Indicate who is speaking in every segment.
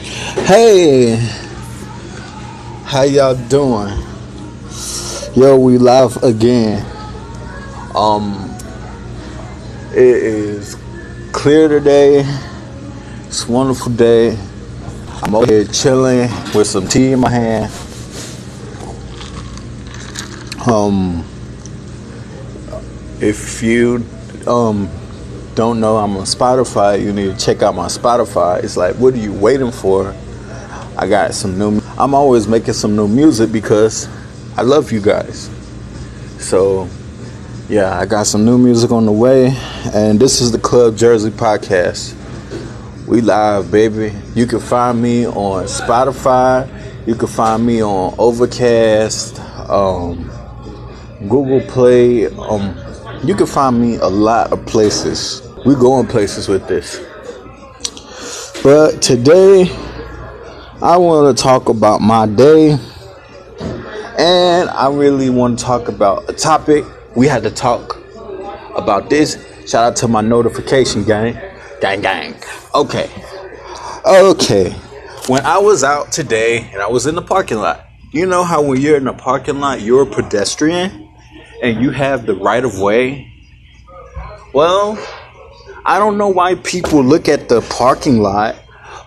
Speaker 1: Hey, how y'all doing? Yo, we live again. Um, it is clear today. It's a wonderful day. I'm over here chilling with some tea in my hand. Um, if you um don't know I'm on Spotify, you need to check out my Spotify. It's like, what are you waiting for? I got some new. I'm always making some new music because I love you guys. So, yeah, I got some new music on the way, and this is the Club Jersey podcast. We live, baby. You can find me on Spotify. You can find me on Overcast, um, Google Play. Um, you can find me a lot of places. We going places with this. But today, I want to talk about my day. And I really want to talk about a topic. We had to talk about this. Shout out to my notification gang. Gang, gang. Okay. Okay. When I was out today and I was in the parking lot, you know how when you're in the parking lot, you're a pedestrian and you have the right of way? Well, I don't know why people look at the parking lot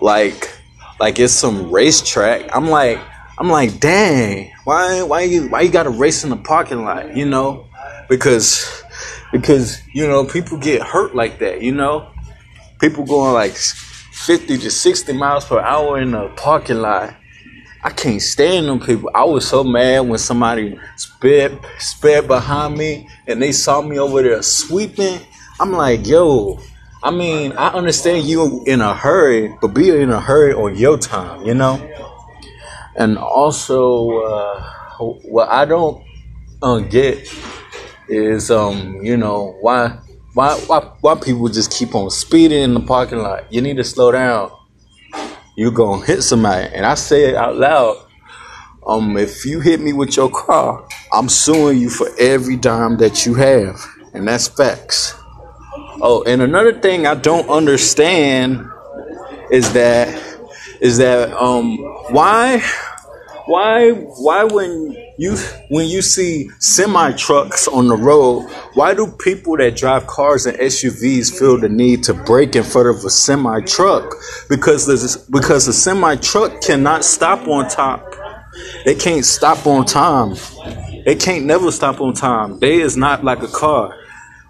Speaker 1: like like it's some racetrack. I'm like I'm like, dang, why why you why you gotta race in the parking lot, you know? Because because you know people get hurt like that, you know? People going like 50 to 60 miles per hour in the parking lot. I can't stand them people. I was so mad when somebody sped sped behind me and they saw me over there sweeping. I'm like, yo, I mean, I understand you in a hurry, but be in a hurry on your time, you know? And also, uh, what I don't uh, get is, um, you know, why, why, why, why people just keep on speeding in the parking lot? You need to slow down. You're gonna hit somebody, and I say it out loud. Um, if you hit me with your car, I'm suing you for every dime that you have, and that's facts. Oh, and another thing I don't understand is that is that um why why why when you when you see semi trucks on the road, why do people that drive cars and SUVs feel the need to brake in front of a semi truck? Because this because a semi truck cannot stop on top. They can't stop on time. They can't never stop on time. They is not like a car.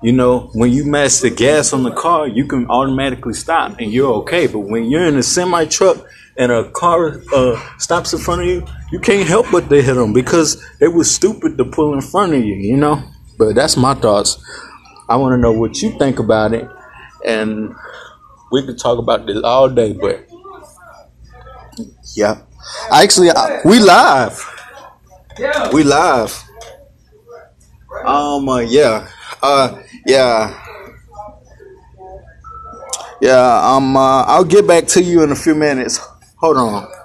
Speaker 1: You know, when you match the gas on the car, you can automatically stop and you're okay. But when you're in a semi truck and a car uh, stops in front of you, you can't help but to hit them because it was stupid to pull in front of you, you know? But that's my thoughts. I want to know what you think about it. And we could talk about this all day, but yeah. Actually, I, we live. We live. Um, uh, yeah. Uh, yeah. Yeah, um, uh, I'll get back to you in a few minutes. Hold on.